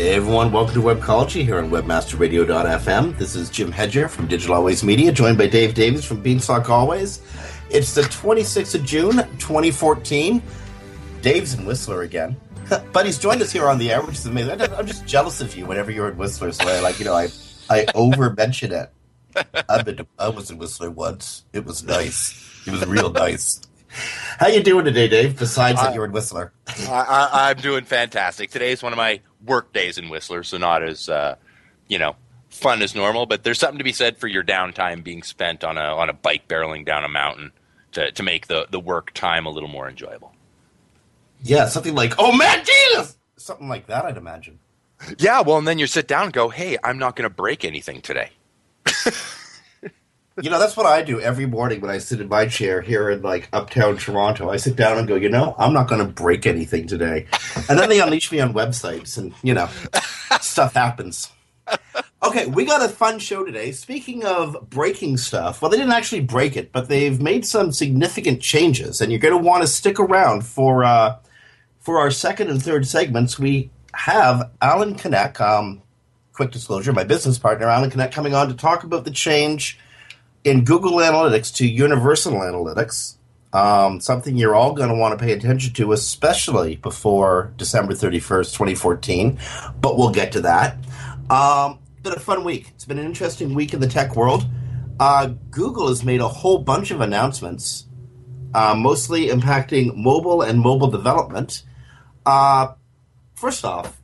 Hey everyone, welcome to Webcology here on WebmasterRadio.fm. This is Jim Hedger from Digital Always Media, joined by Dave Davies from Beanstalk Always. It's the 26th of June, 2014. Dave's in Whistler again. but he's joined us here on the air, which is amazing. I'm just jealous of you whenever you're in Whistler, so I like, you know, I I over mention it. I've been to, I was in Whistler once. It was nice. It was real nice. How you doing today, Dave? Besides that you're in Whistler, I, I, I'm doing fantastic. Today is one of my work days in Whistler, so not as uh, you know fun as normal. But there's something to be said for your downtime being spent on a on a bike barreling down a mountain to to make the the work time a little more enjoyable. yeah, something like "Oh man, Jesus!" something like that. I'd imagine. Yeah, well, and then you sit down and go, "Hey, I'm not going to break anything today." You know, that's what I do every morning when I sit in my chair here in like uptown Toronto. I sit down and go, you know, I'm not going to break anything today. And then they unleash me on websites and, you know, stuff happens. Okay, we got a fun show today. Speaking of breaking stuff, well, they didn't actually break it, but they've made some significant changes, and you're going to want to stick around for uh, for our second and third segments. We have Alan K'necht, um, quick disclosure, my business partner, Alan K'necht, coming on to talk about the change in Google Analytics to Universal Analytics. Um, something you're all going to want to pay attention to, especially before December 31st, 2014. But we'll get to that. Um, been a fun week. It's been an interesting week in the tech world. Uh, Google has made a whole bunch of announcements, uh, mostly impacting mobile and mobile development. Uh, first off,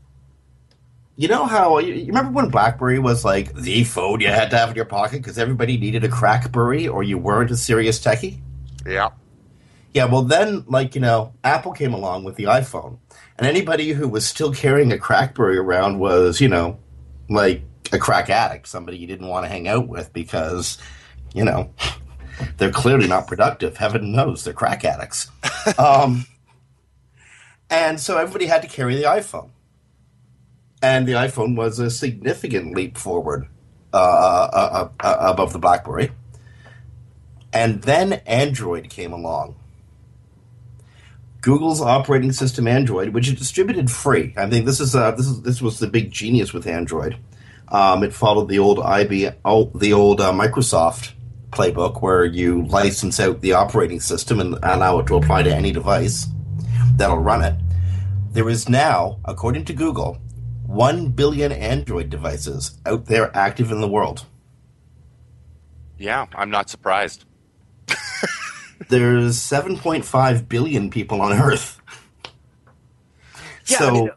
you know how you, you remember when BlackBerry was like the phone you had to have in your pocket because everybody needed a CrackBerry or you weren't a serious techie? Yeah. Yeah, well, then, like, you know, Apple came along with the iPhone. And anybody who was still carrying a Crackberry around was, you know, like a crack addict, somebody you didn't want to hang out with because, you know, they're clearly not productive. Heaven knows they're crack addicts. um, and so everybody had to carry the iPhone. And the iPhone was a significant leap forward uh, uh, uh, uh, above the BlackBerry. And then Android came along. Google's operating system Android, which is distributed free. I think this is uh, this is this was the big genius with Android. Um, it followed the old IB, oh, the old uh, Microsoft playbook, where you license out the operating system and allow it to apply to any device that'll run it. There is now, according to Google, 1 billion Android devices out there active in the world. Yeah, I'm not surprised. There's 7.5 billion people on Earth. Yeah, so, I mean,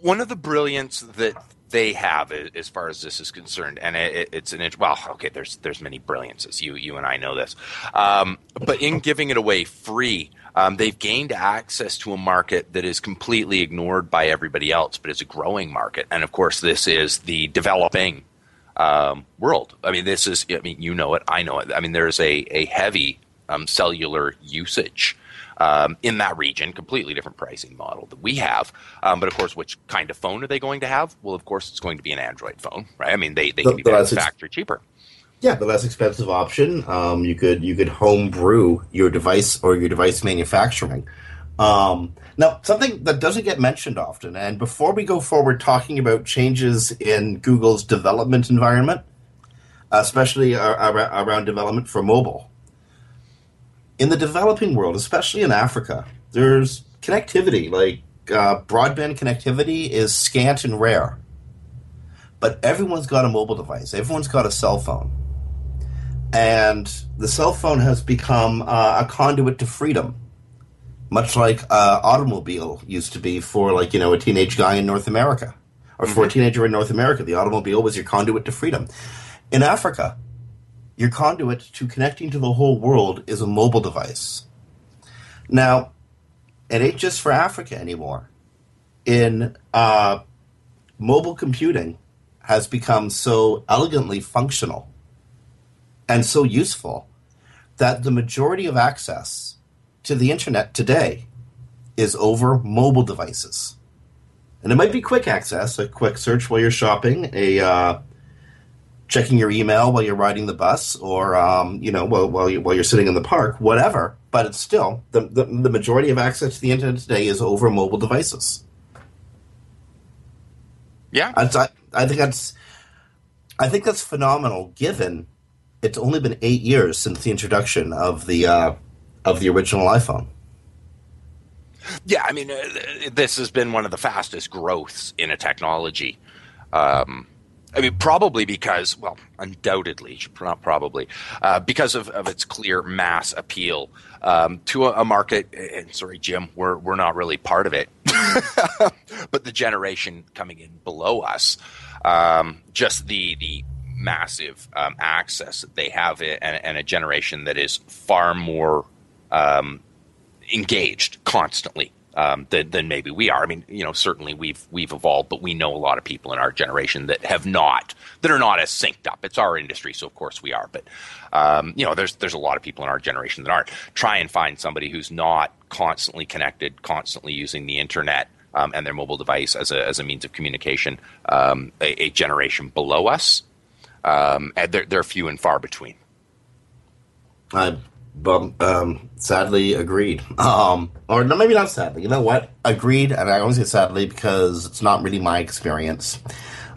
one of the brilliance that they have as far as this is concerned, and it, it- it's an well, okay. There's there's many brilliances. You you and I know this, um, but in giving it away free, um, they've gained access to a market that is completely ignored by everybody else, but it's a growing market. And of course, this is the developing um, world. I mean, this is. I mean, you know it. I know it. I mean, there's a a heavy um, cellular usage um, in that region. Completely different pricing model that we have. Um, but of course, which kind of phone are they going to have? Well, of course, it's going to be an Android phone, right? I mean, they they The- can be the less ex- factory cheaper. yeah, the less expensive option. Um, you could you could home brew your device or your device manufacturing. Um, now, something that doesn't get mentioned often, and before we go forward talking about changes in Google's development environment, especially ar- ar- around development for mobile, in the developing world, especially in Africa, there's connectivity. Like uh, broadband connectivity is scant and rare, but everyone's got a mobile device. Everyone's got a cell phone, and the cell phone has become uh, a conduit to freedom, much like uh, automobile used to be for like you know a teenage guy in North America, or for a teenager in North America. The automobile was your conduit to freedom. In Africa, your conduit to connecting to the whole world is a mobile device. Now, it ain't just for Africa anymore. In uh, mobile computing has become so elegantly functional and so useful that the majority of access to the internet today is over mobile devices. And it might be quick access, a quick search while you're shopping, a uh, checking your email while you're riding the bus, or um, you know while while, you, while you're sitting in the park, whatever. But it's still the, the the majority of access to the internet today is over mobile devices. Yeah, I, I think that's I think that's phenomenal. Given it's only been eight years since the introduction of the uh, of the original iPhone. Yeah, I mean, uh, this has been one of the fastest growths in a technology. Um, I mean, probably because, well, undoubtedly, not probably, uh, because of, of its clear mass appeal um, to a, a market. And sorry, Jim, we're we're not really part of it, but the generation coming in below us, um, just the the massive um, access that they have, and, and a generation that is far more um, engaged constantly um, than, than maybe we are. I mean, you know, certainly we've we've evolved, but we know a lot of people in our generation that have not, that are not as synced up. It's our industry, so of course we are. But um, you know, there's there's a lot of people in our generation that aren't. Try and find somebody who's not constantly connected, constantly using the internet. Um, and their mobile device as a, as a means of communication, um, a, a generation below us, um, and they're, they're few and far between. I bum, um, sadly agreed. Um, or no, maybe not sadly. You know what? Agreed, and I always say sadly because it's not really my experience.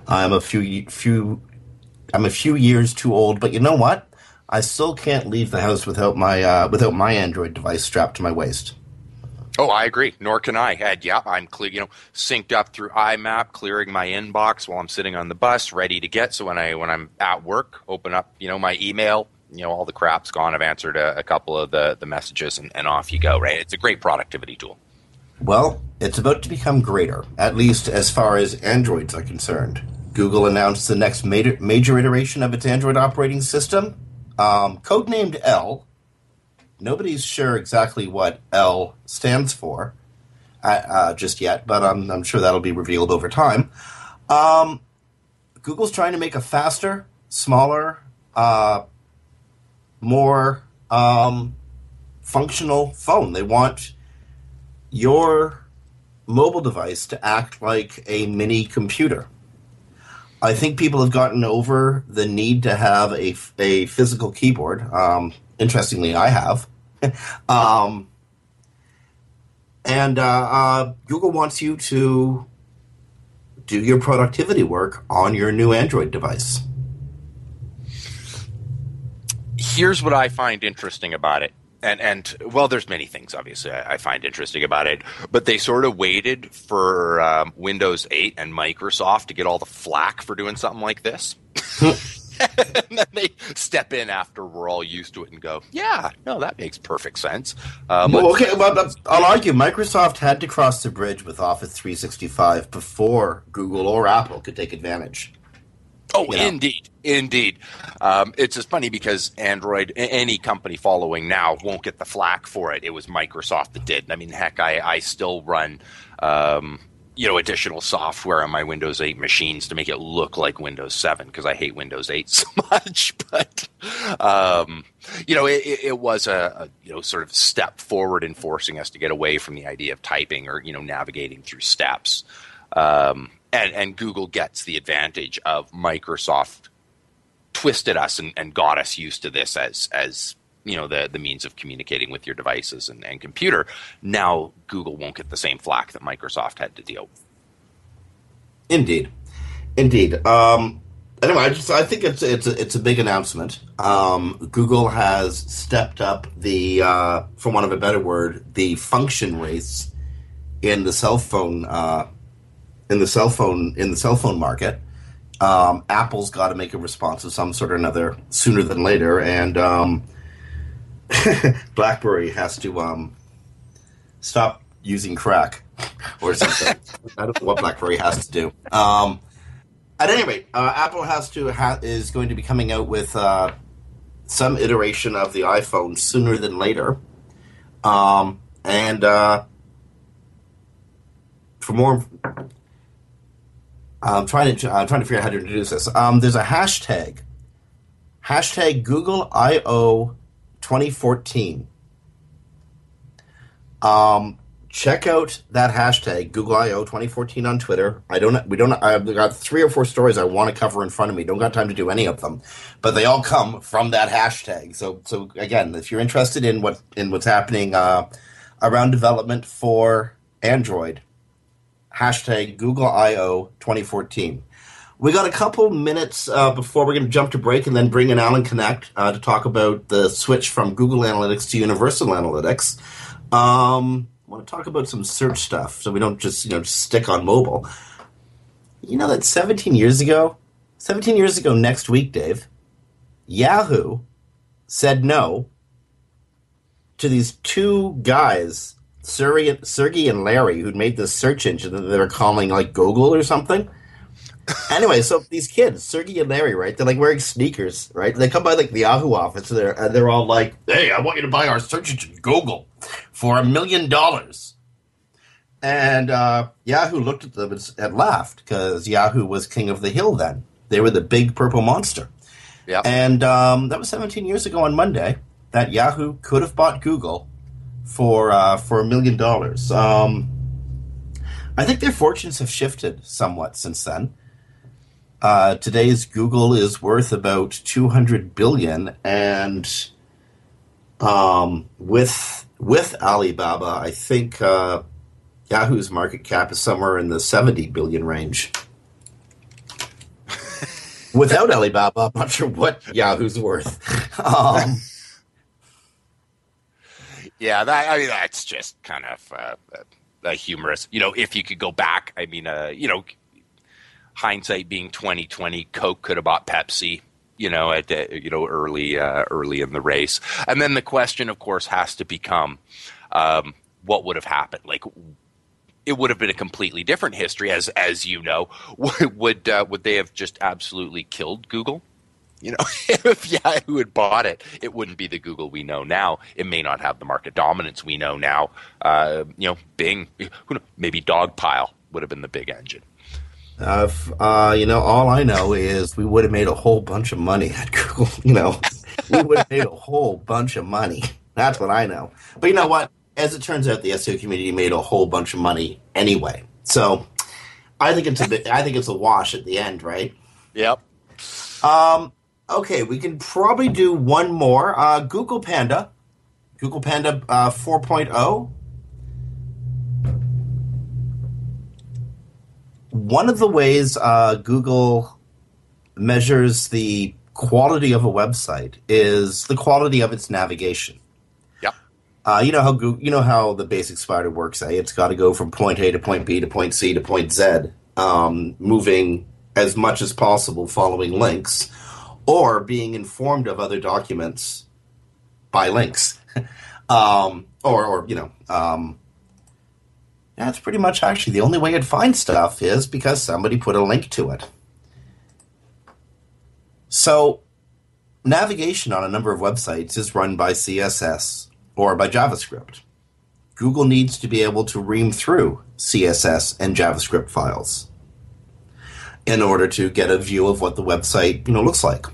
I'm a few few I'm a few years too old, but you know what? I still can't leave the house without my uh, without my Android device strapped to my waist. Oh, I agree. Nor can I. And yeah, I'm clear, you know, synced up through IMAP, clearing my inbox while I'm sitting on the bus, ready to get. So when I when I'm at work, open up, you know, my email, you know, all the crap's gone. I've answered a, a couple of the the messages, and, and off you go. Right? It's a great productivity tool. Well, it's about to become greater, at least as far as Androids are concerned. Google announced the next major, major iteration of its Android operating system, um, codenamed L. Nobody's sure exactly what L stands for uh, uh, just yet, but I'm, I'm sure that'll be revealed over time. Um, Google's trying to make a faster, smaller, uh, more um, functional phone. They want your mobile device to act like a mini computer. I think people have gotten over the need to have a, a physical keyboard. Um, interestingly, I have. um, and uh, uh, Google wants you to do your productivity work on your new Android device. Here's what I find interesting about it. and and well, there's many things obviously I, I find interesting about it, but they sort of waited for um, Windows 8 and Microsoft to get all the flack for doing something like this. and then they step in after we're all used to it and go, yeah, no, that makes perfect sense. Um, Well, okay, well, I'll argue Microsoft had to cross the bridge with Office 365 before Google or Apple could take advantage. Oh, you know. indeed, indeed. Um, it's just funny because Android, any company following now, won't get the flack for it. It was Microsoft that did. I mean, heck, I, I still run, um, you know, additional software on my Windows 8 machines to make it look like Windows 7 because I hate Windows 8 so much. But, um, you know, it, it was a, a you know sort of step forward in forcing us to get away from the idea of typing or you know navigating through steps. Um, and, and Google gets the advantage of Microsoft twisted us and, and got us used to this as as you know the the means of communicating with your devices and, and computer. Now Google won't get the same flack that Microsoft had to deal with. Indeed, indeed. Um, anyway, I just I think it's it's a, it's a big announcement. Um, Google has stepped up the, uh, for want of a better word, the function race in the cell phone uh, in the cell phone in the cell phone market. Um, Apple's got to make a response of some sort or another sooner than later, and um, BlackBerry has to um, stop using crack or something. I don't know what BlackBerry has to do. Um, at any rate, uh, Apple has to ha- is going to be coming out with uh, some iteration of the iPhone sooner than later, um, and uh, for more. I'm trying to I'm trying to figure out how to introduce this. Um, there's a hashtag, hashtag Google I/O 2014. Um, check out that hashtag Google I/O 2014 on Twitter. I don't we don't I've got three or four stories I want to cover in front of me. Don't got time to do any of them, but they all come from that hashtag. So so again, if you're interested in what in what's happening uh, around development for Android, hashtag Google I/O 2014. We got a couple minutes uh, before we're going to jump to break and then bring in Alan K'necht uh, to talk about the switch from Google Analytics to Universal Analytics. Um, I want to talk about some search stuff so we don't just you know just stick on mobile. You know that 17 years ago, 17 years ago next week, Dave, Yahoo said no to these two guys, Sergey, Sergey and Larry, who'd made this search engine that they were calling like Google or something. anyway, so these kids, Sergey and Larry, right? They're like wearing sneakers, right? They come by like the Yahoo office, and they're and they're all like, "Hey, I want you to buy our search engine, Google, for a million dollars." And uh, Yahoo looked at them and, and laughed because Yahoo was king of the hill then. They were the big purple monster. Yeah. And um, that was 17 years ago on Monday that Yahoo could have bought Google for uh, for a million dollars. Um, I think their fortunes have shifted somewhat since then. Uh, today's Google is worth about 200 billion, and um, with with Alibaba, I think uh, Yahoo's market cap is somewhere in the 70 billion range. Without Alibaba, I'm not sure what Yahoo's worth. Um, Yeah, that I mean that's just kind of uh, uh, humorous. You know, if you could go back, I mean, uh, you know, hindsight being twenty twenty, Coke could have bought Pepsi. You know, at uh, you know early uh, early in the race, and then the question, of course, has to become, um, what would have happened? Like, it would have been a completely different history, as as you know. Would would, uh, would they have just absolutely killed Google? You know, if Yahoo had bought it, it wouldn't be the Google we know now. It may not have the market dominance we know now. Uh, you know, Bing, maybe Dogpile would have been the big engine. Uh, f- uh, you know, all I know is we would have made a whole bunch of money at Google. You know, we would have made a whole bunch of money. That's what I know. But you know what? As it turns out, the SEO community made a whole bunch of money anyway. So I think it's a bit. I think it's a wash at the end, right? Yep. Um, okay, we can probably do one more. Uh, Google Panda, Google Panda uh, 4.0. One of the ways uh, Google measures the quality of a website is the quality of its navigation. Yep. Uh, you know how Goo- you know how the basic spider works. Eh? It's got to go from point A to point B to point C to point Z, um, moving as much as possible, following links, or being informed of other documents by links, um, or or you know, um, that's pretty much actually the only way you'd find stuff is because somebody put a link to it. So, navigation on a number of websites is run by CSS or by JavaScript. Google needs to be able to ream through CSS and JavaScript files in order to get a view of what the website you know looks like.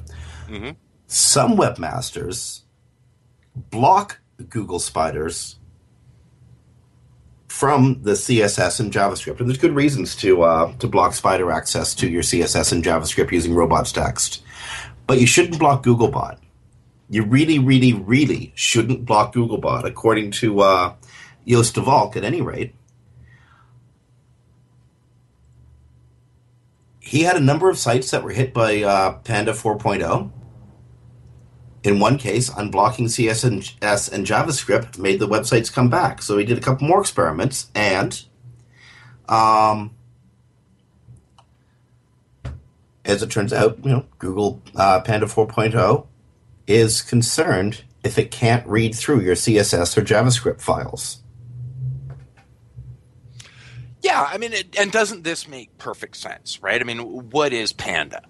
Some webmasters block Google spiders from the CSS and JavaScript, and there's good reasons to uh, to block spider access to your CSS and JavaScript using robots text. But you shouldn't block Googlebot. You really, really, really shouldn't block Googlebot, according to uh, Joost de Valk, at any rate. He had a number of sites that were hit by uh, Panda 4.0. In one case, unblocking CSS and JavaScript made the websites come back. So he did a couple more experiments, and um, as it turns out, you know, Google uh, Panda 4.0 is concerned if it can't read through your CSS or JavaScript files. Yeah, I mean, it, and doesn't this make perfect sense, right? I mean, what is Panda?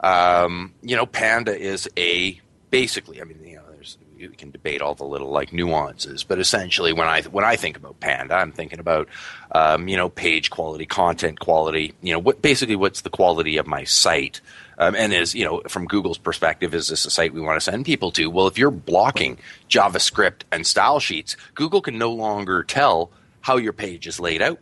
Um, you know, Panda is a basically. I mean, you know, there's you can debate all the little like nuances, but essentially, when I when I think about Panda, I'm thinking about um, you know page quality, content quality. You know, what basically what's the quality of my site. Um, and is you know from Google's perspective, is this a site we want to send people to? Well, if you're blocking JavaScript and style sheets, Google can no longer tell how your page is laid out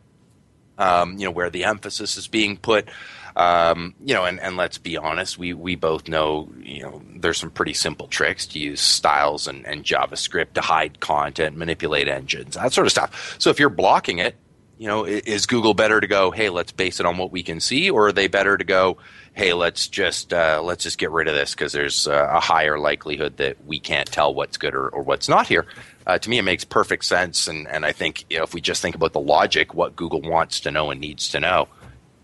um, you know where the emphasis is being put. Um, you know, and, and let's be honest, we, we both know, you know, there's some pretty simple tricks to use styles and, and JavaScript to hide content, manipulate engines, that sort of stuff. So if you're blocking it, you know, is Google better to go, hey, let's base it on what we can see, or are they better to go, hey, let's just uh, let's just get rid of this because there's uh, a higher likelihood that we can't tell what's good or, or what's not here. Uh, to me, it makes perfect sense, and, and I think you know, if we just think about the logic, what Google wants to know and needs to know,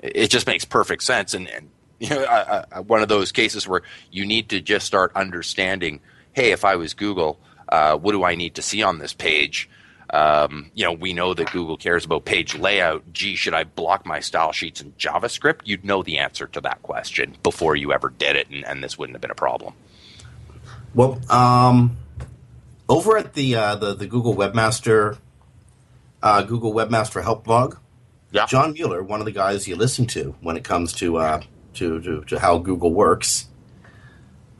it, just makes perfect sense. And, and you know, I, I, one of those cases where you need to just start understanding, hey, if I was Google, uh, what do I need to see on this page? Um, you know, we know that Google cares about page layout. Gee, should I block my style sheets in JavaScript? You'd know the answer to that question before you ever did it, and, and this wouldn't have been a problem. Well, um, over at the uh, the the Google Webmaster uh, Google Webmaster Help blog, Yeah. John Mueller, one of the guys you listen to when it comes to uh, to, to to how Google works,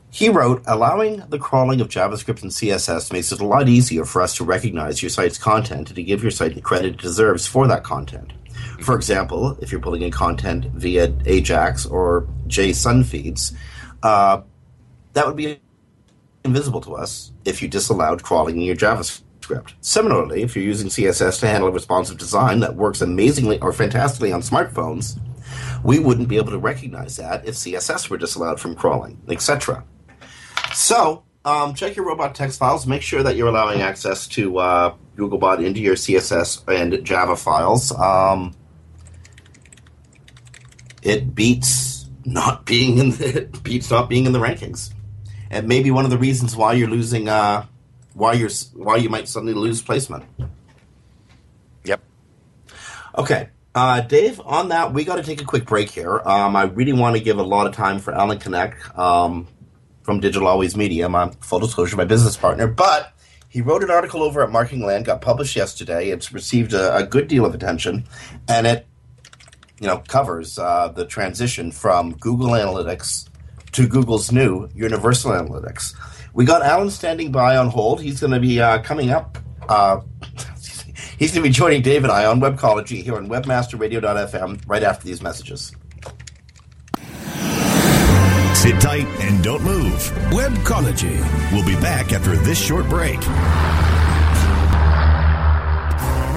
he wrote, allowing the crawling of JavaScript and CSS makes it a lot easier for us to recognize your site's content and to give your site the credit it deserves for that content. For example, if you're pulling in content via Ajax or JSON feeds, uh, that would be invisible to us if you disallowed crawling in your JavaScript. Similarly, if you're using CSS to handle a responsive design that works amazingly or fantastically on smartphones, we wouldn't be able to recognize that if CSS were disallowed from crawling, etc. So, um, check your robot text files. Make sure that you're allowing access to uh, Googlebot into your CSS and Java files. Um, it beats not being in the it beats not being in the rankings, and maybe one of the reasons why you're losing uh, why you're why you might suddenly lose placement. Yep. Okay. Uh, Dave, on that, we got to take a quick break here. Um, I really want to give a lot of time for Alan K'necht um, from Digital Always Media, my full disclosure, my business partner. But he wrote an article over at Marketing Land, got published yesterday. It's received a, a good deal of attention, and it, you know, covers uh, the transition from Google Analytics to Google's new Universal Analytics. We got Alan standing by on hold. He's going to be uh, coming up. Uh, He's going to be joining Dave and I on Webcology here on WebmasterRadio.fm right after these messages. Sit tight and don't move. Webcology. We'll be back after this short break.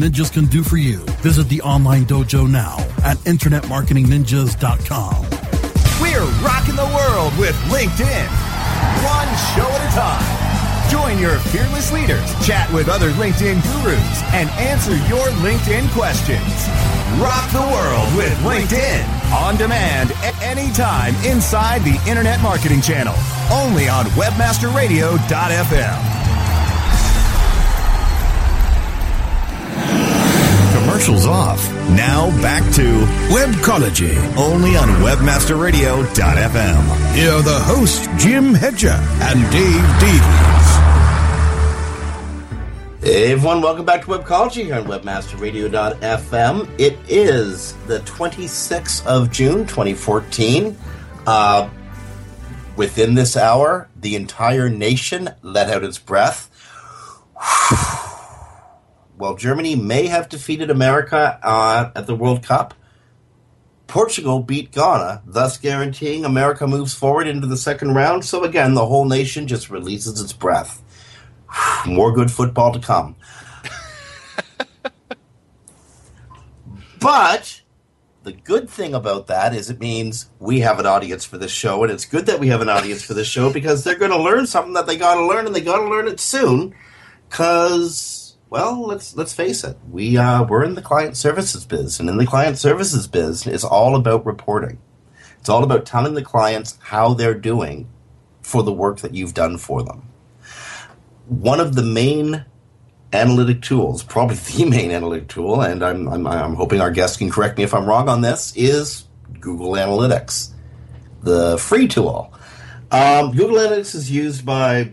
Ninjas can do for you. Visit the online dojo now at InternetMarketingNinjas.com. We're rocking the world with LinkedIn. One show at a time. Join your fearless leaders, chat with other LinkedIn gurus, and answer your LinkedIn questions. Rock the world with LinkedIn. On demand at any time inside the Internet Marketing Channel. Only on WebmasterRadio.fm. Commercials off. Now back to Webcology. only on WebmasterRadio.fm. Here are the hosts, Jim Hedger and Dave Davies. Hey everyone, welcome back to Webcology here on WebmasterRadio.fm. It is the 26th of June, 2014. Uh, within this hour, the entire nation let out its breath. While Germany may have defeated America uh, at the World Cup, Portugal beat Ghana, thus guaranteeing America moves forward into the second round. So again, the whole nation just releases its breath. More good football to come. but the good thing about that is it means we have an audience for this show, and it's good that we have an audience for this show because they're going to learn something that they got to learn, and they got to learn it soon. Because, well, let's let's face it, we uh, we're in the client services biz, and in the client services biz, it's all about reporting. It's all about telling the clients how they're doing for the work that you've done for them one of the main analytic tools, probably the main analytic tool, and I'm, I'm, I'm hoping our guest can correct me if I'm wrong on this, is Google Analytics, the free tool. Um, Google Analytics is used by,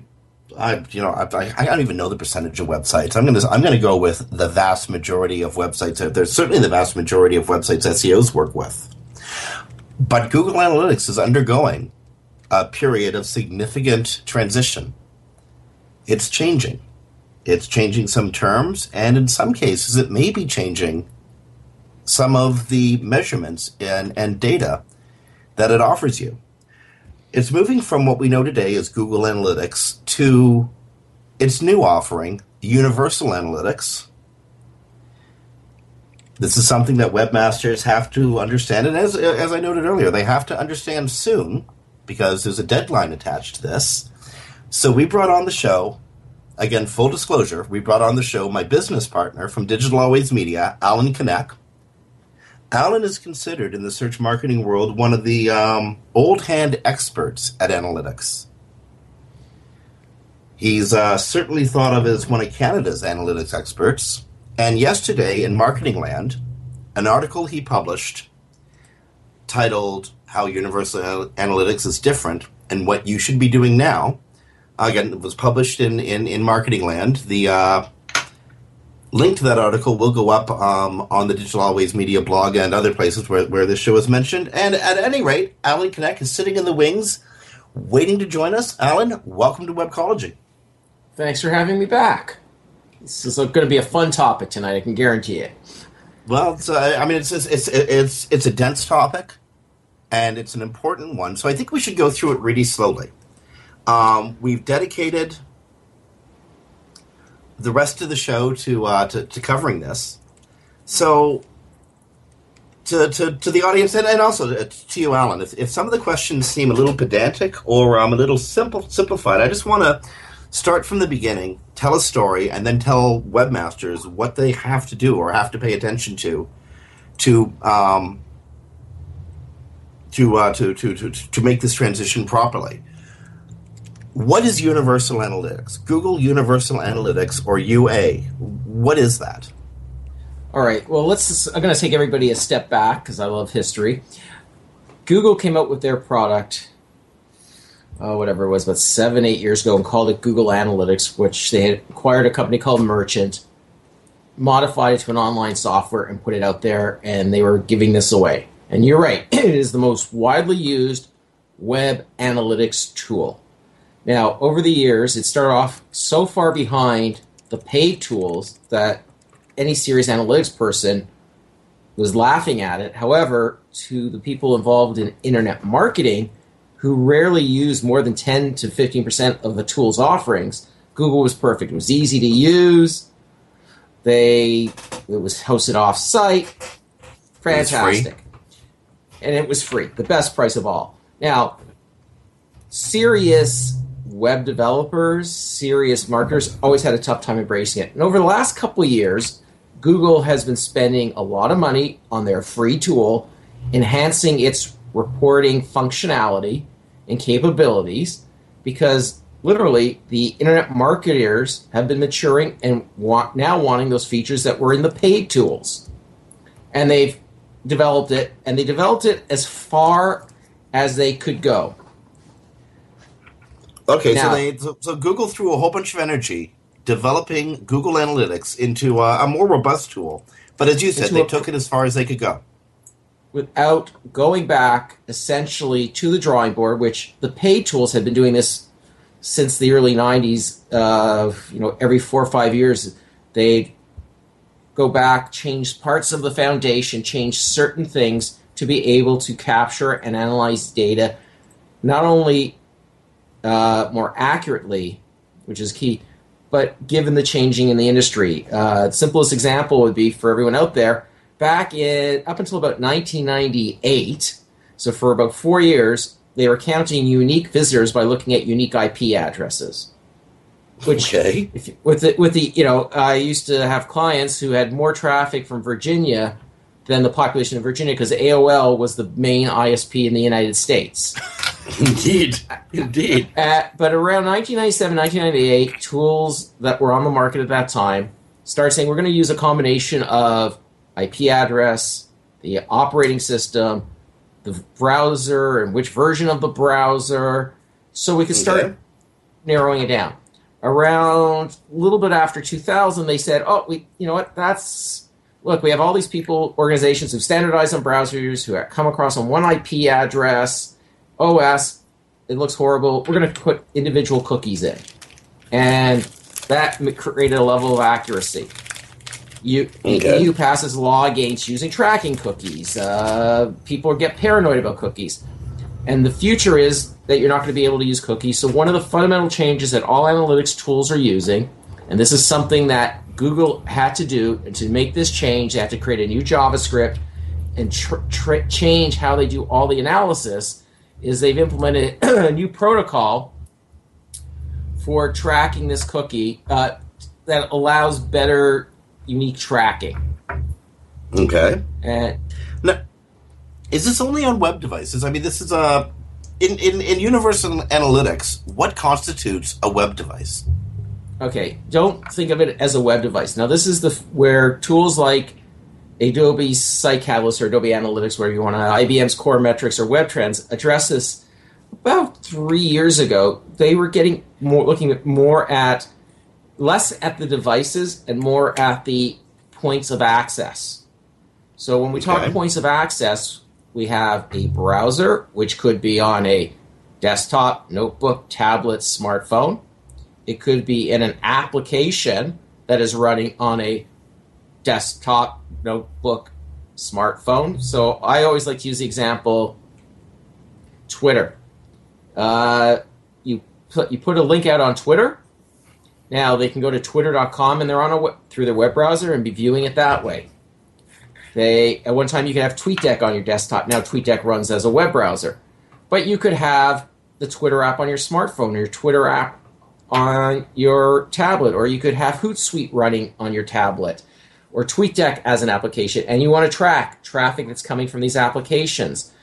I, you know, I, I don't even know the percentage of websites. I'm gonna, I'm gonna go with the vast majority of websites out there. Certainly, the vast majority of websites SEOs work with. But Google Analytics is undergoing a period of significant transition it's changing. It's changing some terms, and in some cases, it may be changing some of the measurements and, and data that it offers you. It's moving from what we know today as Google Analytics to its new offering, Universal Analytics. This is something that webmasters have to understand, and as as I noted earlier, they have to understand soon because there's a deadline attached to this. So we brought on the show again, full disclosure, we brought on the show my business partner from Digital Always Media, Alan K'necht. Alan is considered in the search marketing world one of the um, old hand experts at analytics. He's uh, certainly thought of as one of Canada's analytics experts. And yesterday in Marketing Land, an article he published titled How Universal Analytics is Different and What You Should Be Doing Now again, it was published in, in, in Marketing Land. The uh, link to that article will go up um, on the Digital Always Media blog and other places where, where this show is mentioned. And at any rate, Alan K'necht is sitting in the wings, waiting to join us. Alan, welcome to Webcology. Thanks for having me back. This is going to be a fun topic tonight. I can guarantee it. Well, it's, uh, I mean, it's, it's it's it's it's a dense topic, and it's an important one. So I think we should go through it really slowly. Um, we've dedicated the rest of the show to uh, to, to, covering this. So, to, to, to the audience and, and also to, to you, Alan, if, if some of the questions seem a little pedantic or um, a little simple simplified, I just want to start from the beginning, tell a story, and then tell webmasters what they have to do or have to pay attention to to um, to, uh, to, to, to to make this transition properly. What is Universal Analytics? Google Universal Analytics or UA. What is that? All right. Well, let's. I'm going to take everybody a step back because I love history. Google came out with their product, oh, whatever it was, about seven, eight years ago, and called it Google Analytics, which they had acquired a company called Urchin, modified it to an online software, and put it out there, and they were giving this away. And you're right, it is the most widely used web analytics tool. Now, over the years, it started off so far behind the paid tools that any serious analytics person was laughing at it. However, to the people involved in internet marketing who rarely use more than 10 to 15% of the tool's offerings, Google was perfect. It was easy to use. They it was hosted off site. Fantastic. And it was free. The best price of all. Now, serious web developers, serious marketers, always had a tough time embracing it. And over the last couple of years, Google has been spending a lot of money on their free tool, enhancing its reporting functionality and capabilities, because literally the internet marketers have been maturing and want, now wanting those features that were in the paid tools. And they've developed it, and they developed it as far as they could go. Okay, now, so they so, so, Google threw a whole bunch of energy developing Google Analytics into a, a more robust tool, but as you said, they a, took it as far as they could go without going back essentially to the drawing board, which the paid tools have been doing this since the early '90s. Uh, you know, every four or five years, they go back, change parts of the foundation, change certain things to be able to capture and analyze data, not only uh, more accurately, which is key. But given the changing in the industry, uh, simplest example would be for everyone out there. Back in up until about 1998, so for about four years, they were counting unique visitors by looking at unique IP addresses. Which, okay. if, with the with the you know, I used to have clients who had more traffic from Virginia than the population of Virginia because AOL was the main ISP in the United States. Indeed, indeed. Uh, but around 1997, 1998, tools that were on the market at that time started saying we're going to use a combination of IP address, the operating system, the browser, and which version of the browser, so we could start okay. narrowing it down. Around a little bit after 2000, they said, "Oh, we, you know what? That's look. We have all these people, organizations who standardize on browsers, who come across on one IP address." OS, it looks horrible. We're going to put individual cookies in. And that created a level of accuracy. You, okay. EU passes law against using tracking cookies. Uh, people get paranoid about cookies. And the future is that you're not going to be able to use cookies. So one of the fundamental changes that all analytics tools are using, and this is something that Google had to do to make this change, they had to create a new JavaScript and tr- tr- change how they do all the analysis. Is they've implemented a new protocol for tracking this cookie uh, that allows better unique tracking. Okay. And now, is this only on web devices? I mean, this is a in, in in universal analytics. What constitutes a web device? Okay, don't think of it as a web device. Now, this is the where tools like Adobe Site Catalyst or Adobe Analytics, where you want to, IBM's Core Metrics or Web Trends address this about three years ago. They were getting more looking at more at less at the devices and more at the points of access. So when we talk points of access, we have a browser, which could be on a desktop, notebook, tablet, smartphone. It could be in an application that is running on a desktop, notebook, smartphone. So I always like to use the example Twitter. Uh, you put you put a link out on Twitter. Now they can go to twitter.com and they're on a through their web browser and be viewing it that way. They at one time you could have TweetDeck on your desktop. Now TweetDeck runs as a web browser, but you could have the Twitter app on your smartphone or your Twitter app on your tablet, or you could have Hootsuite running on your tablet, or TweetDeck as an application, and you want to track traffic that's coming from these applications,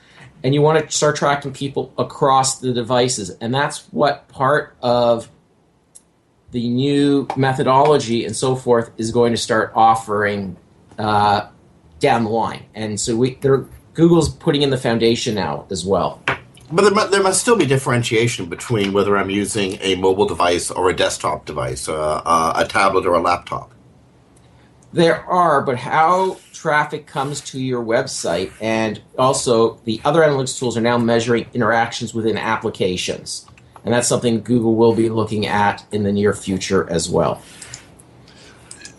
and you want to start tracking people across the devices, and that's what part of the new methodology and so forth is going to start offering uh, down the line. And so we, Google's putting in the foundation now as well. But there, mu- there must still be differentiation between whether I'm using a mobile device or a desktop device, uh, uh, a tablet or a laptop. There are, but how traffic comes to your website and also the other analytics tools are now measuring interactions within applications. And that's something Google will be looking at in the near future as well.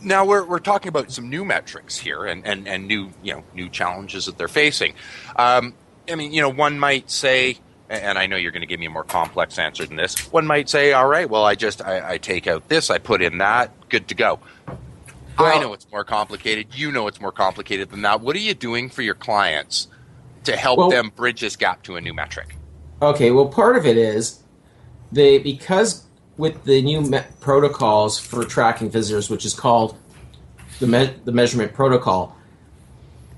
now we're, we're talking about some new metrics here and, and, and new you know new challenges that they're facing. Um, I mean, you know, one might say, and I know you're going to give me a more complex answer than this. One might say, all right, well, I just I, I take out this, I put in that, good to go. I know it's more complicated. You know it's more complicated than that. What are you doing for your clients to help Well- them bridge this gap to a new metric? Okay, well, part of it is they because with the new me- protocols for tracking visitors, which is called the me- the measurement protocol,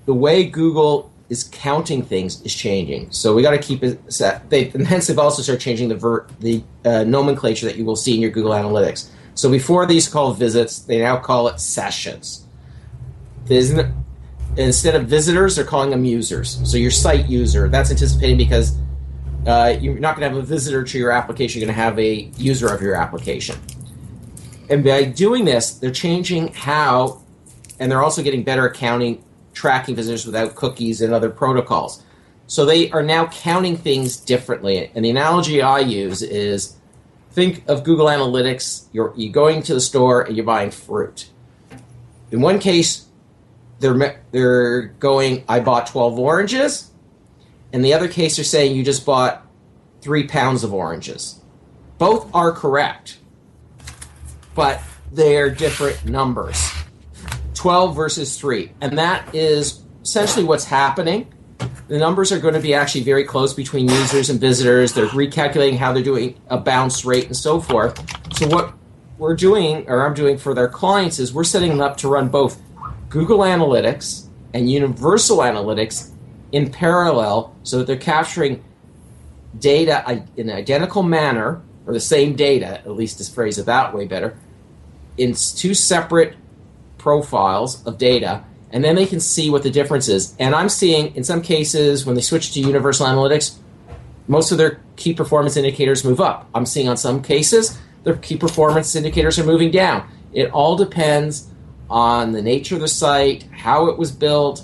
the way Google is counting things is changing. So we got to keep it set. They and hence they've also started changing the ver- the uh, nomenclature that you will see in your Google Analytics. So before these called visits, they now call it sessions. N- instead of visitors, they're calling them users. So your site user, that's anticipating because uh, you're not going to have a visitor to your application. You're going to have a user of your application. And by doing this, they're changing how, and they're also getting better at counting, tracking visitors without cookies and other protocols. So they are now counting things differently. And the analogy I use is think of Google Analytics. You're, you're going to the store and you're buying fruit. In one case, they're they're going. I bought twelve oranges. In the other case, they're saying you just bought three pounds of oranges. Both are correct, but they're different numbers. Twelve versus three, and that is essentially what's happening. The numbers are going to be actually very close between users and visitors. They're recalculating how they're doing a bounce rate and so forth. So what we're doing, or I'm doing for their clients, is we're setting them up to run both Google Analytics and Universal Analytics in parallel so that they're capturing data in an identical manner, or the same data, at least to phrase it that way better, in two separate profiles of data, and then they can see what the difference is. And I'm seeing, in some cases, when they switch to Universal Analytics, most of their key performance indicators move up. I'm seeing on some cases their key performance indicators are moving down. It all depends on the nature of the site, how it was built,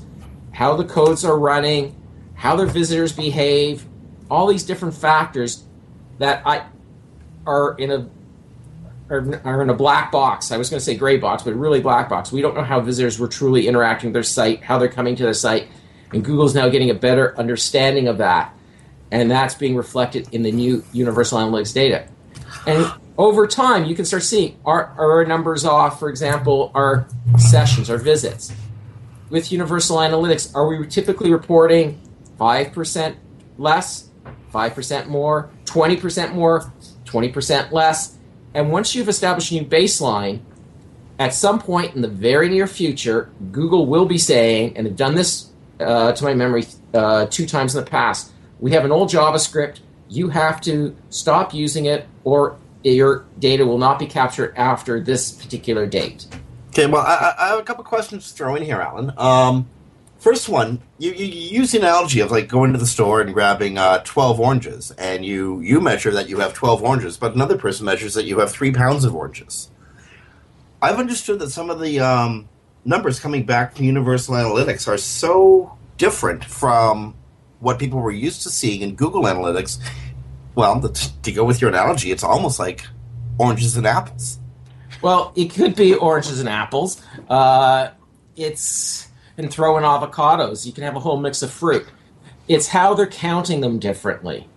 how the codes are running, how their visitors behave, all these different factors that I are in a are, in a black box. I was going to say gray box, but really black box. We don't know how visitors were truly interacting with their site, how they're coming to their site, and Google's now getting a better understanding of that. and that's being reflected in the new Universal Analytics data. And over time, you can start seeing are, are our numbers off, for example, our sessions, our visits. With Universal Analytics, are we typically reporting 5% less, 5% more, 20% more, 20% less? And once you've established a new baseline, at some point in the very near future, Google will be saying, and they've done this uh, to my memory uh, two times in the past, we have an old JavaScript. You have to stop using it, or your data will not be captured after this particular date. Okay, well, I, I have a couple questions to throw in here, Alan. Um, first one, you, you, use the analogy of like going to the store and grabbing uh, 12 oranges, and you, you measure that you have 12 oranges, but another person measures that you have three pounds of oranges. I've understood that some of the um, numbers coming back from Universal Analytics are so different from what people were used to seeing in Google Analytics. Well, to go with your analogy, it's almost like oranges and apples. Well, it could be oranges and apples. Uh, it's and throw in avocados. You can have a whole mix of fruit. It's how they're counting them differently,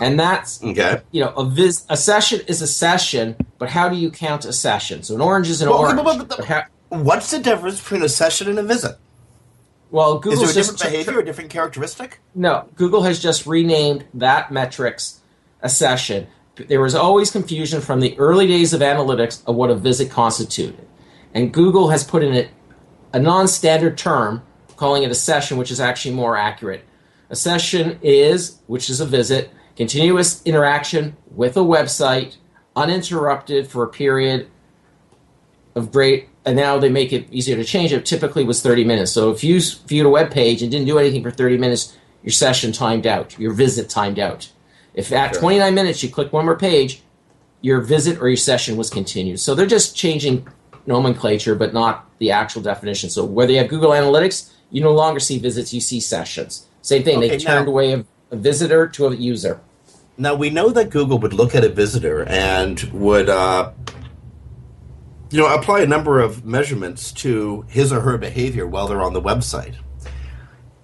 and that's okay. You know, a vis- a session is a session, but how do you count a session? So an orange is an well, orange. But, but, but, how, what's the difference between a session and a visit? Well, Google is there a different behavior, a different characteristic? No, Google has just renamed that metrics a session. There was always confusion from the early days of analytics of what a visit constituted, and Google has put in it a non-standard term, calling it a session, which is actually more accurate. A session is, which is a visit, continuous interaction with a website, uninterrupted for a period of great and now they make it easier to change it typically was 30 minutes so if you viewed a web page and didn't do anything for 30 minutes your session timed out your visit timed out if at sure. 29 minutes you click one more page your visit or your session was continued so they're just changing nomenclature but not the actual definition so whether you have google analytics you no longer see visits you see sessions same thing okay, they turned now, away a, a visitor to a user now we know that google would look at a visitor and would uh, you know, apply a number of measurements to his or her behavior while they're on the website.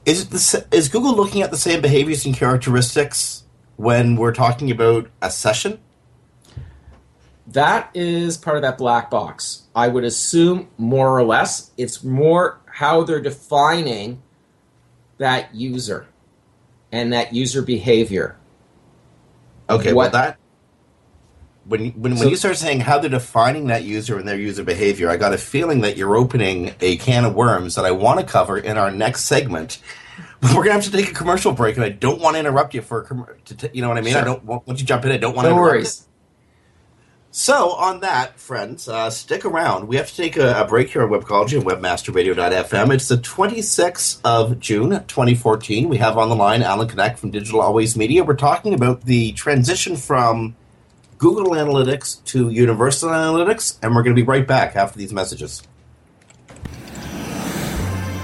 Is the, is Google looking at the same behaviors and characteristics when we're talking about a session? That is part of that black box. I would assume more or less it's more how they're defining that user and that user behavior. Okay, what, well that when when, so, when you start saying how they're defining that user and their user behavior, I got a feeling that you're opening a can of worms that I want to cover in our next segment. But we're gonna have to take a commercial break, and I don't want to interrupt you for a com- t- you know what I mean. Sure. I don't want once you jump in. I don't want to. No worries. It. So on that, friends, uh, stick around. We have to take a, a break here on Webcology and WebmasterRadio.fm. It's the 26th of June, 2014. We have on the line Alan K'necht from Digital Always Media. We're talking about the transition from Google Analytics to Universal Analytics, and we're going to be right back after these messages.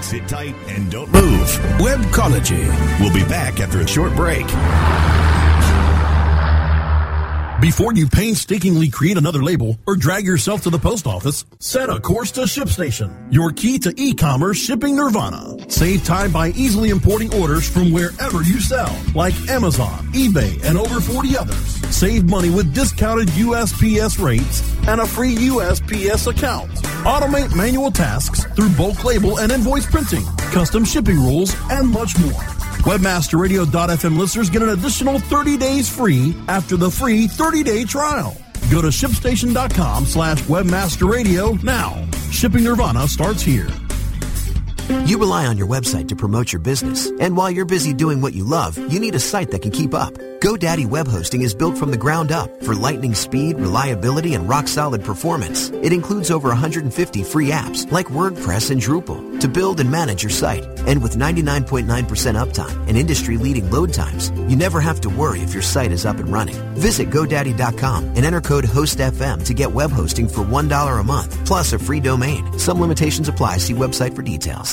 Sit tight and don't move. Webcology. We'll be back after a short break. Before you painstakingly create another label or drag yourself to the post office, set a course to ShipStation, your key to e-commerce shipping nirvana. Save time by easily importing orders from wherever you sell, like Amazon, eBay, and over 40 others. Save money with discounted USPS rates and a free USPS account. Automate manual tasks through bulk label and invoice printing, custom shipping rules, and much more. WebmasterRadio.fm listeners get an additional 30 days free after the free 30-day trial. Go to shipstation.com slash webmasterradio now. Shipping Nirvana starts here. You rely on your website to promote your business. And while you're busy doing what you love, you need a site that can keep up. GoDaddy Web Hosting is built from the ground up for lightning speed, reliability, and rock solid performance. It includes over 150 free apps like WordPress and Drupal to build and manage your site. And with 99.9% uptime and industry leading load times, you never have to worry if your site is up and running. Visit GoDaddy.com and enter code HOSTFM to get web hosting for $1 a month, plus a free domain. Some limitations apply. See website for details.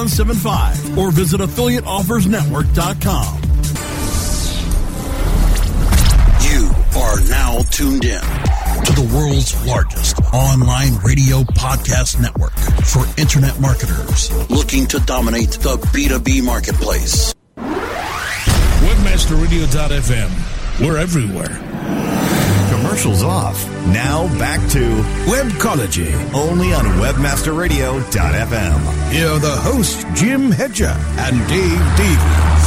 0175 or visit affiliateoffersnetwork.com. You are now tuned in to the world's largest online radio podcast network for internet marketers looking to dominate the B2B marketplace. Webmasterradio.fm. We're everywhere. Commercials off. Now back to Webcology. only on WebmasterRadio.fm. Here are the hosts, Jim Hedger and Dave Davies.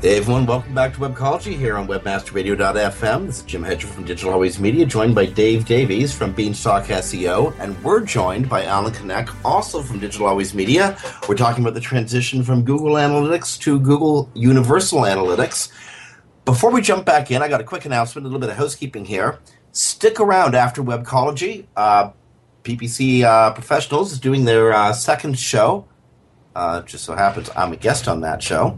Hey everyone, welcome back to Webcology here on WebmasterRadio.fm. This is Jim Hedger from Digital Always Media, joined by Dave Davies from Beanstalk SEO, and we're joined by Alan K'necht, also from Digital Always Media. We're talking about the transition from Google Analytics to Google Universal Analytics. Before we jump back in, I got a quick announcement, a little bit of housekeeping here. Stick around after Webcology. Uh, PPC uh, Professionals is doing their uh, second show. Uh, just so happens I'm a guest on that show.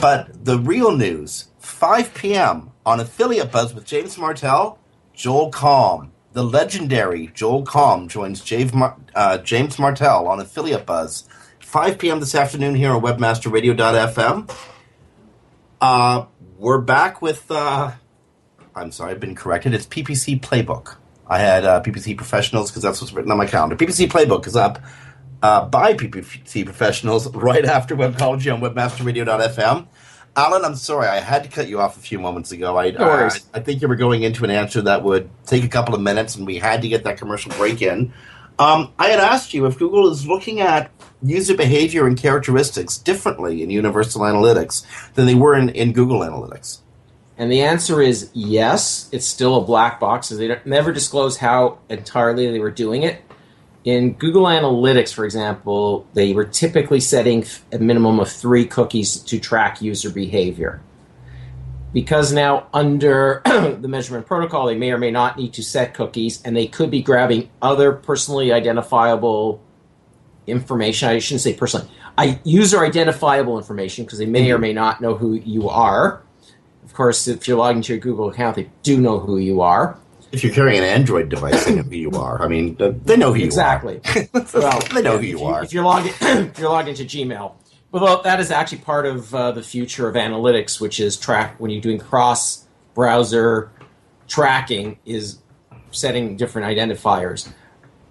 But the real news 5 p.m. on Affiliate Buzz with James Martell, Joel Comm. The legendary Joel Comm joins James, uh, James Martell on Affiliate Buzz. 5 p.m. this afternoon here on WebmasterRadio.fm. Uh, we're back with, uh, I'm sorry, I've been corrected. It's PPC Playbook. I had uh, PPC Professionals because that's what's written on my calendar. PPC Playbook is up uh, by PPC Professionals right after Webcology on WebmasterRadio.fm. Alan, I'm sorry, I had to cut you off a few moments ago. I, No. I, I think you were going into an answer that would take a couple of minutes, and we had to get that commercial break in. Um, I had asked you if Google is looking at user behavior and characteristics differently in Universal Analytics than they were in, in Google Analytics. And the answer is yes. It's still a black box. They never disclose how entirely they were doing it. In Google Analytics, for example, they were typically setting a minimum of three cookies to track user behavior. Because now, under the measurement protocol, they may or may not need to set cookies, and they could be grabbing other personally identifiable information. I shouldn't say personally, I user identifiable information because they may or may not know who you are. Of course, if you're logged into your Google account, they do know who you are. If you're carrying an Android device, they know who you are. I mean, they know who you exactly. are. well, they know who you are. If you're logged, if you're logged into Gmail, well, that is actually part of uh, the future of analytics, which is track when you're doing cross browser tracking, is setting different identifiers,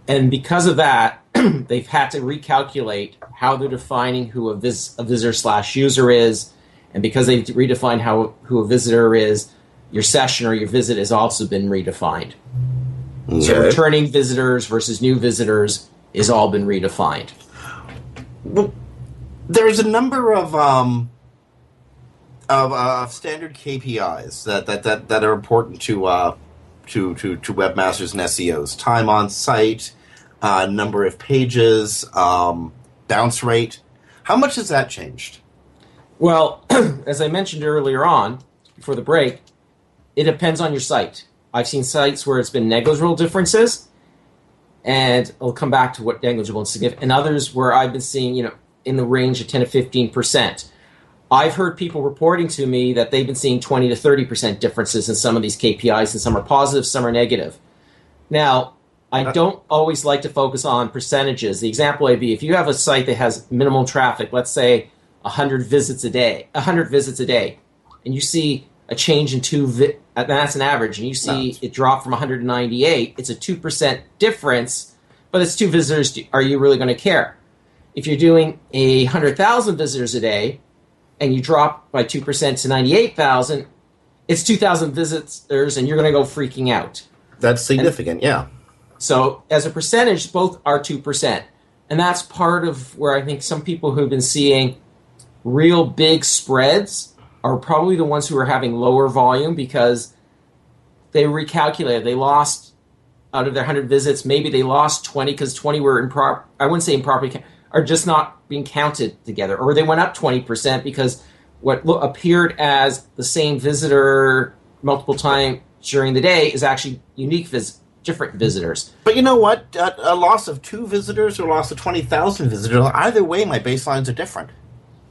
and because of that, they've had to recalculate how they're defining who a, vis- a visitor slash user is, and because they've redefined how who a visitor is, your session or your visit has also been redefined. So returning visitors versus new visitors is all been redefined. Well, there's a number of um, of uh, standard KPIs that, that, that, that are important to uh, to, to to webmasters and SEOs: time on site, uh, number of pages, um, bounce rate. How much has that changed? Well, as I mentioned earlier on, before the break, it depends on your site. I've seen sites where it's been negligible differences, and I'll come back to what negligible and significant, and others where I've been seeing, you know, in the range of 10 to 15 percent. I've heard people reporting to me that they've been seeing 20 to 30 percent differences in some of these KPIs, and some are positive, some are negative. Now, I don't always like to focus on percentages. The example would be if you have a site that has minimal traffic, let's say 100 visits a day, 100 visits a day, and you see a change in two, vi- and that's an average, and you see it drop from 198, it's a 2% difference, but it's two visitors. Are you really going to care? If you're doing a 100,000 visitors a day, and you drop by 2% to 98,000, it's 2,000 visitors and you're going to go freaking out. That's significant, yeah. So, as a percentage, both are 2%. And that's part of where I think some people who've been seeing real big spreads are probably the ones who are having lower volume because they recalculated. They lost out of their 100 visits, maybe they lost 20 because 20 were improper, I wouldn't say improperly, are just not being counted together. Or they went up 20% because what appeared as the same visitor multiple times during the day is actually unique vis- different visitors. But you know what? A, a loss of two visitors or a loss of 20,000 visitors, either way, my baselines are different.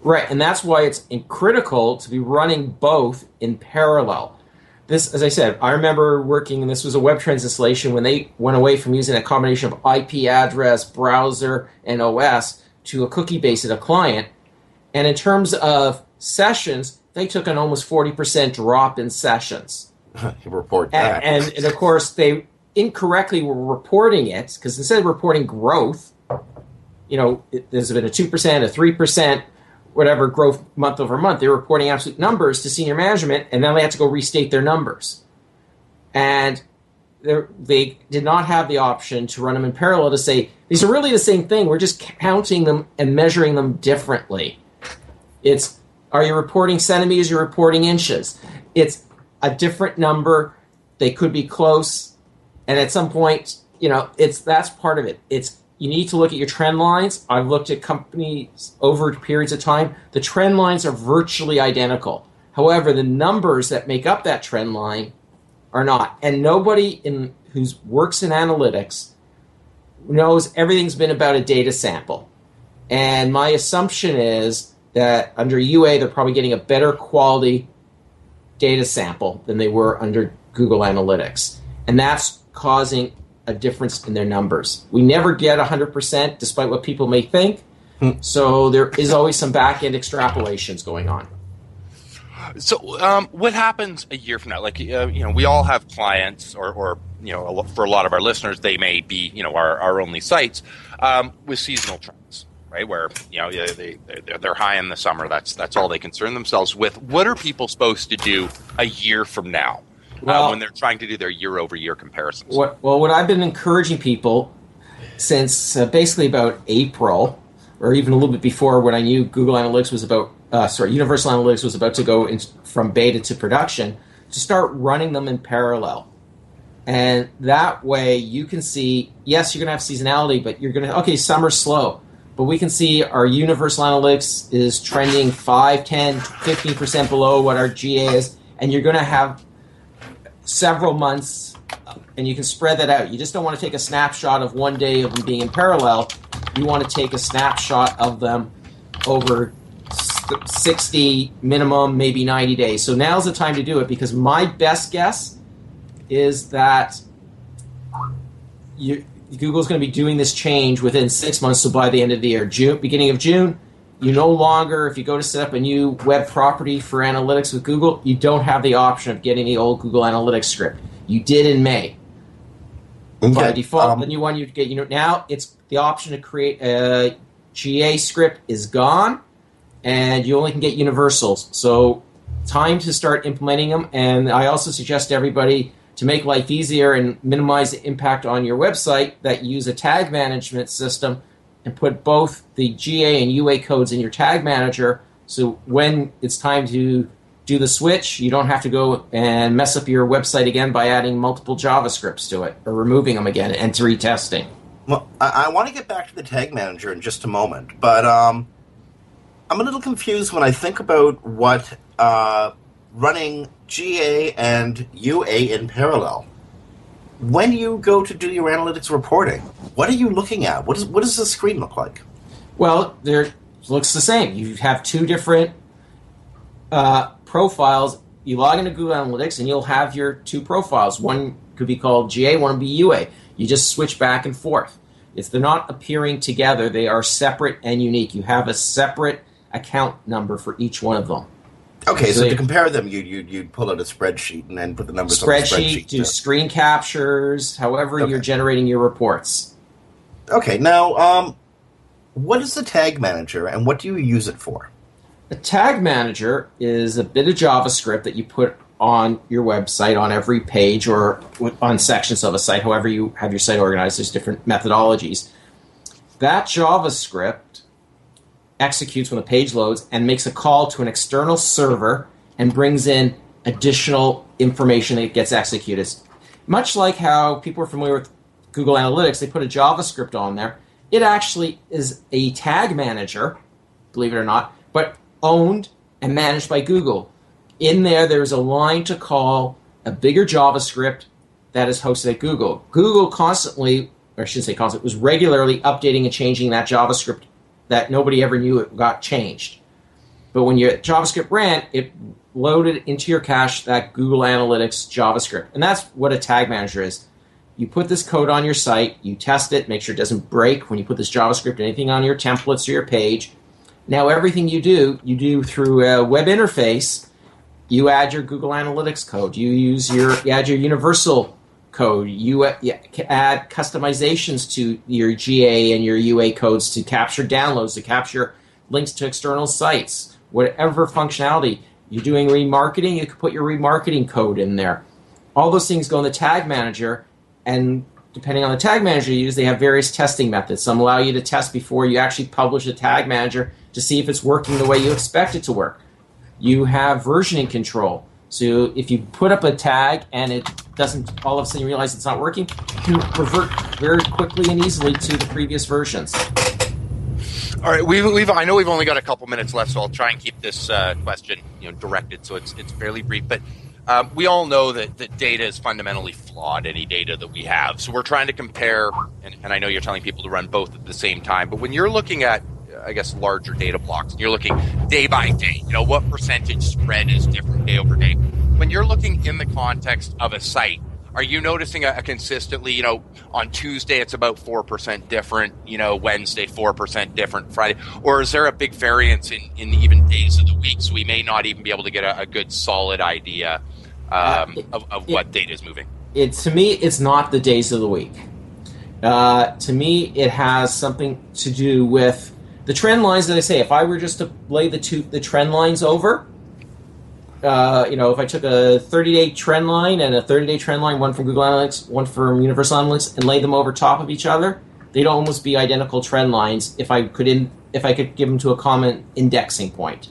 Right, and that's why it's critical to be running both in parallel. This, as I said, I remember working, and this was a web translation when they went away from using a combination of IP address, browser, and OS to a cookie base at a client. And in terms of sessions, they took an almost 40% drop in sessions. report And, that. and, and of course, they incorrectly were reporting it because instead of reporting growth, you know, it, there's been a 2%, a 3%, whatever growth month over month. They're reporting absolute numbers to senior management, and then they had to go restate their numbers. And they did not have the option to run them in parallel to say, these are really the same thing. We're just counting them and measuring them differently. It's, are you reporting centimeters? You're reporting inches. It's a different number. They could be close. And at some point, you know, it's that's part of it. It's you need to look at your trend lines. I've looked at companies over periods of time. The trend lines are virtually identical. However, the numbers that make up that trend line are not. And nobody in who works in analytics knows everything's been about a data sample. And my assumption is that under UA, they're probably getting a better quality data sample than they were under Google Analytics. And that's causing a difference in their numbers. We never get 100%, despite what people may think. So there is always some back end extrapolations going on. So, um, what happens a year from now? Like, uh, you know, we all have clients, or, or you know, for a lot of our listeners, they may be, you know, our, our only sites um, with seasonal trends, right? Where you know they, they they're, they're high in the summer. That's that's all they concern themselves with. What are people supposed to do a year from now Well- uh, when they're trying to do their year over year comparisons? What, well, what I've been encouraging people since uh, basically about April, or even a little bit before when I knew Google Analytics was about, uh, sorry, Universal Analytics was about to go in, from beta to production, to start running them in parallel. And that way you can see, yes, you're going to have seasonality, but you're going to, okay, summer's slow. But we can see our Universal Analytics is trending 5, 10, 15% below what our GA is. And you're going to have several months and you can spread that out. You just don't want to take a snapshot of one day of them being in parallel. You want to take a snapshot of them over 60 minimum, maybe 90 days. So now's the time to do it because my best guess is that you, Google's going to be doing this change within six months. So by the end of the year, June, beginning of June, you no longer, if you go to set up a new web property for analytics with Google, you don't have the option of getting the old Google Analytics script. You did in May. By default, um, the new one you get, you know, now it's the option to create a GA script is gone, and you only can get universals. So, time to start implementing them. And I also suggest everybody to make life easier and minimize the impact on your website that you use a tag management system and put both the GA and UA codes in your tag manager. So when it's time to do the switch, you don't have to go and mess up your website again by adding multiple JavaScripts to it or removing them again and retesting. Well, I, I want to get back to the tag manager in just a moment, but um, I'm a little confused when I think about what uh, running GA and UA in parallel. When you go to do your analytics reporting, what are you looking at? What, is, what does the screen look like? Well, there looks the same. You have two different uh, profiles. You log into Google Analytics, and you'll have your two profiles. One could be called GA, one would be UA. You just switch back and forth. If they're not appearing together; they are separate and unique. You have a separate account number for each one of them. Okay, so they- to compare them, you you you'd pull out a spreadsheet and then put the numbers on the spreadsheet, spreadsheet. do screen captures, however you're generating your reports. Okay, now um, what is the tag manager and what do you use it for? A tag manager is a bit of JavaScript that you put on your website on every page or on sections of a site, however you have your site organized. There's different methodologies. That JavaScript executes when the page loads and makes a call to an external server and brings in additional information that gets executed. Much like how people are familiar with Google Analytics, they put a JavaScript on there. It actually is a tag manager, believe it or not, but owned and managed by Google. In there, there's a line to call a bigger JavaScript that is hosted at Google. Google constantly, or I shouldn't say constantly, was regularly updating and changing that JavaScript that nobody ever knew it got changed. But when your JavaScript ran, it loaded into your cache that Google Analytics JavaScript. And that's what a tag manager is. You put this code on your site, you test it, make sure it doesn't break when you put this JavaScript anything on your templates or your page. Now everything you do, you do through a web interface. You add your Google Analytics code. You use your you add your universal code. You add customizations to your GA and your UA codes to capture downloads, to capture links to external sites, whatever functionality. You're doing remarketing, you can put your remarketing code in there. All those things go in the tag manager, and depending on the tag manager you use, they have various testing methods. Some allow you to test before you actually publish the tag manager to see if it's working the way you expect it to work. You have versioning control. So if you put up a tag and it doesn't all of a sudden you realize it's not working, you can revert very quickly and easily to the previous versions. All right, we've, we've I know we've only got a couple minutes left, so I'll try and keep this uh, question you know directed so it's it's fairly brief. But um, we all know that, that data is fundamentally flawed. Any data that we have, so we're trying to compare. And, and I know you're telling people to run both at the same time, but when you're looking at I guess larger data blocks, and you're looking day by day, you know what percentage spread is different day over day. When you're looking in the context of a site, are you noticing a, a, consistently you know on tuesday it's about 4% different you know wednesday 4% different friday? Or is there a big variance in, in even days of the week so we may not even be able to get a, a good solid idea um, uh, of, of, what data is moving? It to me it's not the days of the week. Uh, to me it has something to do with the trend lines that i say if i were just to lay the two the trend lines over uh, you know, if I took a 30 day trend line and a 30 day trend line, one from Google Analytics, one from Universal Analytics, and laid them over top of each other, they'd almost be identical trend lines if I could in, if I could give them to a common indexing point.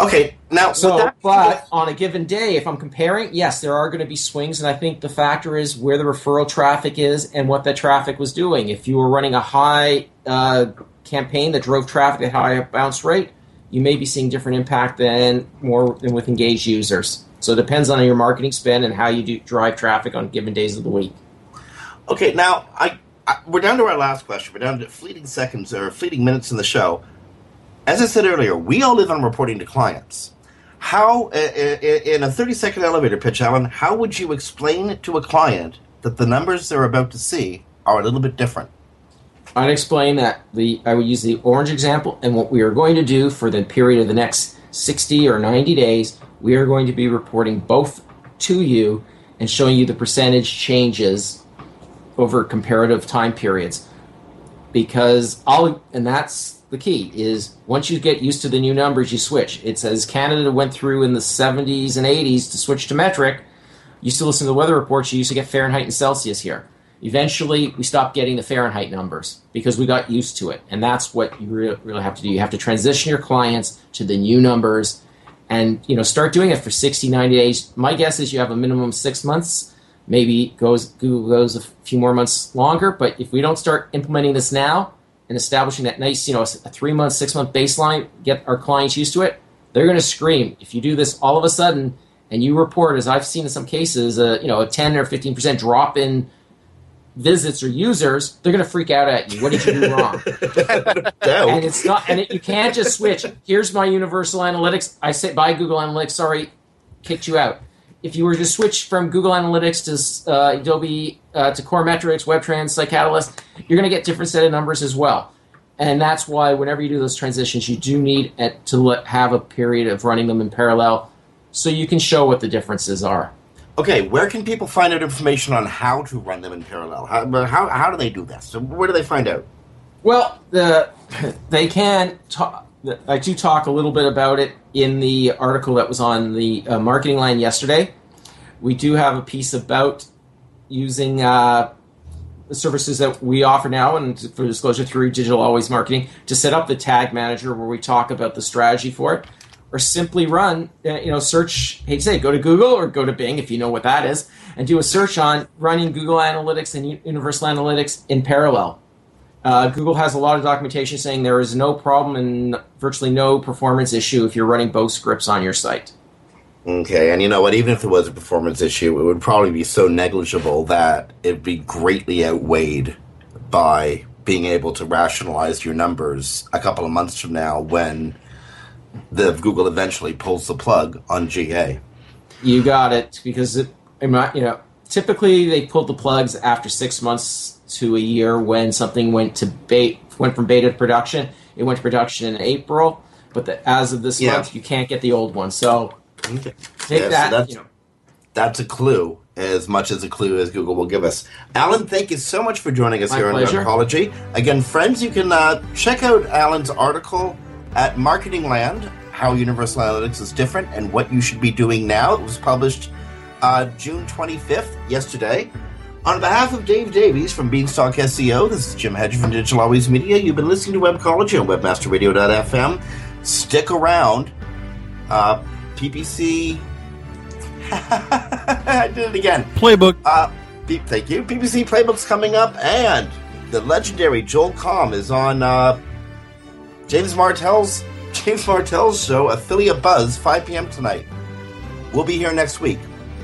Okay, now so that, but on a given day, if I'm comparing, yes, there are going to be swings, and I think the factor is where the referral traffic is and what that traffic was doing. If you were running a high uh, campaign that drove traffic at high bounce rate, you may be seeing different impact than more than with engaged users. So it depends on your marketing spend and how you do drive traffic on given days of the week. Okay, now I, I, we're down to our last question. We're down to fleeting seconds or fleeting minutes in the show. As I said earlier, we all live on reporting to clients. How in a 30 second elevator pitch, Alan, how would you explain to a client that the numbers they're about to see are a little bit different? I'd explain that the I would use the orange example, and what we are going to do for the period of the next 60 or 90 days, we are going to be reporting both to you and showing you the percentage changes over comparative time periods. Because all and that's the key is once you get used to the new numbers, you switch. It says Canada went through in the 70s and 80s to switch to metric. You used to listen to the weather reports. You used to get Fahrenheit and Celsius here. Eventually, we stopped getting the Fahrenheit numbers because we got used to it. And that's what you really, really have to do. You have to transition your clients to the new numbers and you know start doing it for 60, 90 days. My guess is you have a minimum six months. Maybe goes Google goes a few more months longer. But if we don't start implementing this now and establishing that nice, you know, a three month, six month baseline, get our clients used to it, they're going to scream. If you do this all of a sudden and you report, as I've seen in some cases, a, you know, a 10 or 15 percent drop in visits or users, they're going to freak out at you. What did you do wrong? and it's not, and it, you can't just switch. Here's my Universal Analytics. I say bye Google Analytics. Sorry, kicked you out. If you were to switch from Google Analytics to uh, Adobe uh, to Core Metrics, WebTrends, Site Catalyst, you're going to get different set of numbers as well. And that's why whenever you do those transitions, you do need to let, have a period of running them in parallel, so you can show what the differences are. Okay, where can people find out information on how to run them in parallel? How, how, how do they do this? So where do they find out? Well, the, they can talk, I do talk a little bit about it in the article that was on the uh, Marketing Land yesterday. We do have a piece about using uh, the services that we offer now and for disclosure through Digital Always Marketing to set up the tag manager where we talk about the strategy for it. Or simply run, uh, you know, search, hate to say, go to Google or go to Bing if you know what that is, and do a search on running Google Analytics and Universal Analytics in parallel. Uh, Google has a lot of documentation saying there is no problem and virtually no performance issue if you're running both scripts on your site. Okay, and you know what? Even if there was a performance issue, it would probably be so negligible that it'd be greatly outweighed by being able to rationalize your numbers a couple of months from now when the Google eventually pulls the plug on GA. You got it because it, you know typically they pulled the plugs after six months to a year when something went to bait went from beta to production. It went to production in April, but the, as of this Yeah. month, you can't get the old one. So Okay. take Yeah, so that. that's, you know, that's a clue, as much as a clue as Google will give us. Alan, thank you so much for joining us My here pleasure. on Webcology. Again, friends, you can uh, check out Alan's article at Marketing Land, How Universal Analytics is Different and What You Should Be Doing Now. It was published uh, June 25th, yesterday. On behalf of Dave Davies from Beanstalk SEO, this is Jim Hedger from Digital Always Media. You've been listening to Webcology on webmasterradio.fm. Stick around. Uh, PPC. I did it again. Playbook. Uh, thank you. PPC Playbook's coming up, and the legendary Joel Comm is on uh, James Martell's James Martell's show, Affiliate Buzz, 5 p.m. tonight. We'll be here next week.